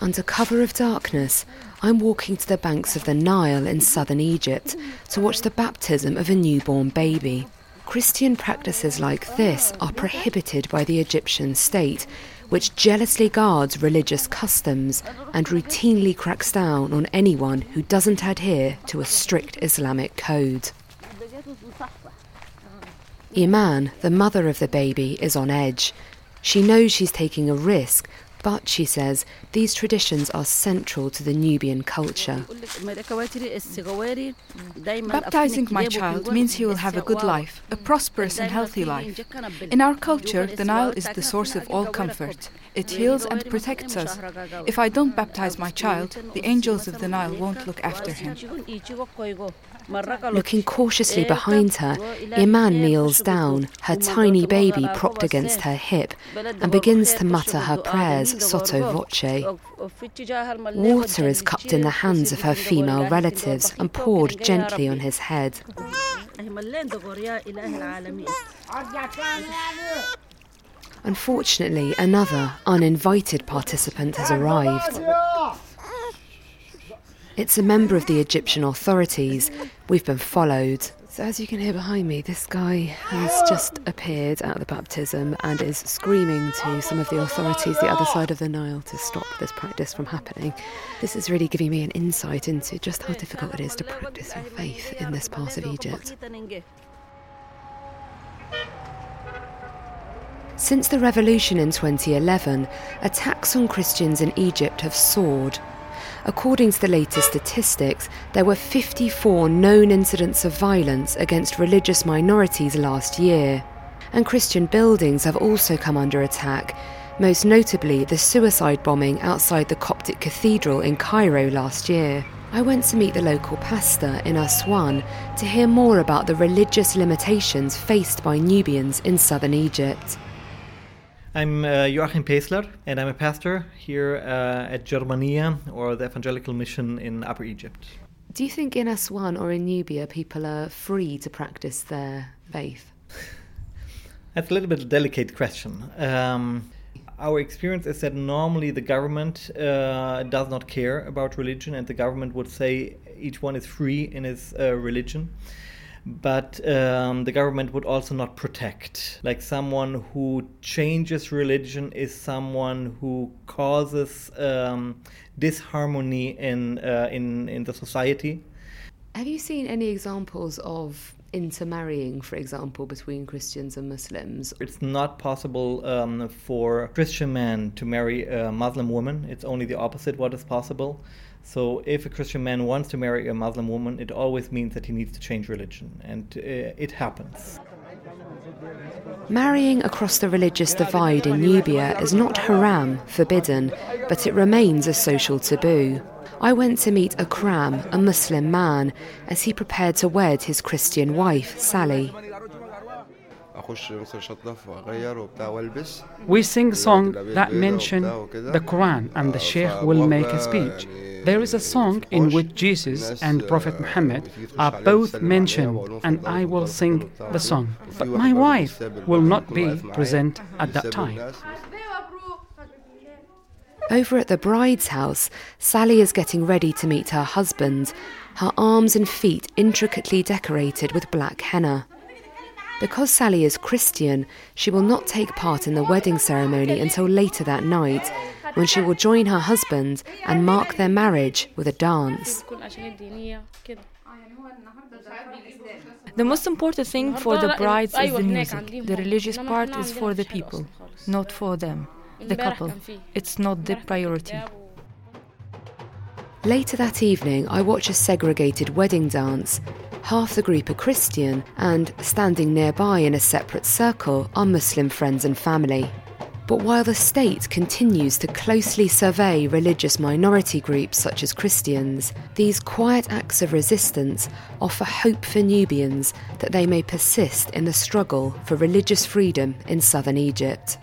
Under cover of darkness, I'm walking to the banks of the Nile in southern Egypt to watch the baptism of a newborn baby. Christian practices like this are prohibited by the Egyptian state, which jealously guards religious customs and routinely cracks down on anyone who doesn't adhere to a strict Islamic code. Iman, the mother of the baby, is on edge. She knows she's taking a risk, but she says these traditions are central to the Nubian culture. Baptizing my child means he will have a good life, a prosperous and healthy life. In our culture, the Nile is the source of all comfort. It heals and protects us. If I don't baptize my child, the angels of the Nile won't look after him. Looking cautiously behind her, Iman kneels down, her tiny baby propped against her hip, and begins to mutter her prayers sotto voce. Water is cupped in the hands of her female relatives and poured gently on his head. Unfortunately, another uninvited participant has arrived. It's a member of the Egyptian authorities. We've been followed. So, as you can hear behind me, this guy has just appeared at the baptism and is screaming to some of the authorities the other side of the Nile to stop this practice from happening. This is really giving me an insight into just how difficult it is to practice your faith in this part of Egypt. Since the revolution in 2011, attacks on Christians in Egypt have soared. According to the latest statistics, there were 54 known incidents of violence against religious minorities last year. And Christian buildings have also come under attack, most notably the suicide bombing outside the Coptic Cathedral in Cairo last year. I went to meet the local pastor in Aswan to hear more about the religious limitations faced by Nubians in southern Egypt. I'm uh, Joachim Pesler, and I'm a pastor here uh, at Germania, or the Evangelical Mission in Upper Egypt. Do you think in Aswan or in Nubia people are free to practice their faith? That's a little bit a delicate question. Um, our experience is that normally the government uh, does not care about religion, and the government would say each one is free in his uh, religion but um, the government would also not protect. Like someone who changes religion is someone who causes um, disharmony in, uh, in in the society. Have you seen any examples of intermarrying, for example, between Christians and Muslims? It's not possible um, for a Christian man to marry a Muslim woman. It's only the opposite what is possible. So, if a Christian man wants to marry a Muslim woman, it always means that he needs to change religion, and uh, it happens. Marrying across the religious divide in Nubia is not haram, forbidden, but it remains a social taboo. I went to meet Akram, a Muslim man, as he prepared to wed his Christian wife, Sally. We sing a song that mention the Quran and the Sheikh will make a speech. There is a song in which Jesus and Prophet Muhammad are both mentioned, and I will sing the song. But my wife will not be present at that time. Over at the bride's house, Sally is getting ready to meet her husband, her arms and feet intricately decorated with black henna. Because Sally is Christian, she will not take part in the wedding ceremony until later that night, when she will join her husband and mark their marriage with a dance. The most important thing for the brides is the music. The religious part is for the people, not for them, the couple. It's not the priority. Later that evening, I watch a segregated wedding dance. Half the group are Christian, and standing nearby in a separate circle are Muslim friends and family. But while the state continues to closely survey religious minority groups such as Christians, these quiet acts of resistance offer hope for Nubians that they may persist in the struggle for religious freedom in southern Egypt.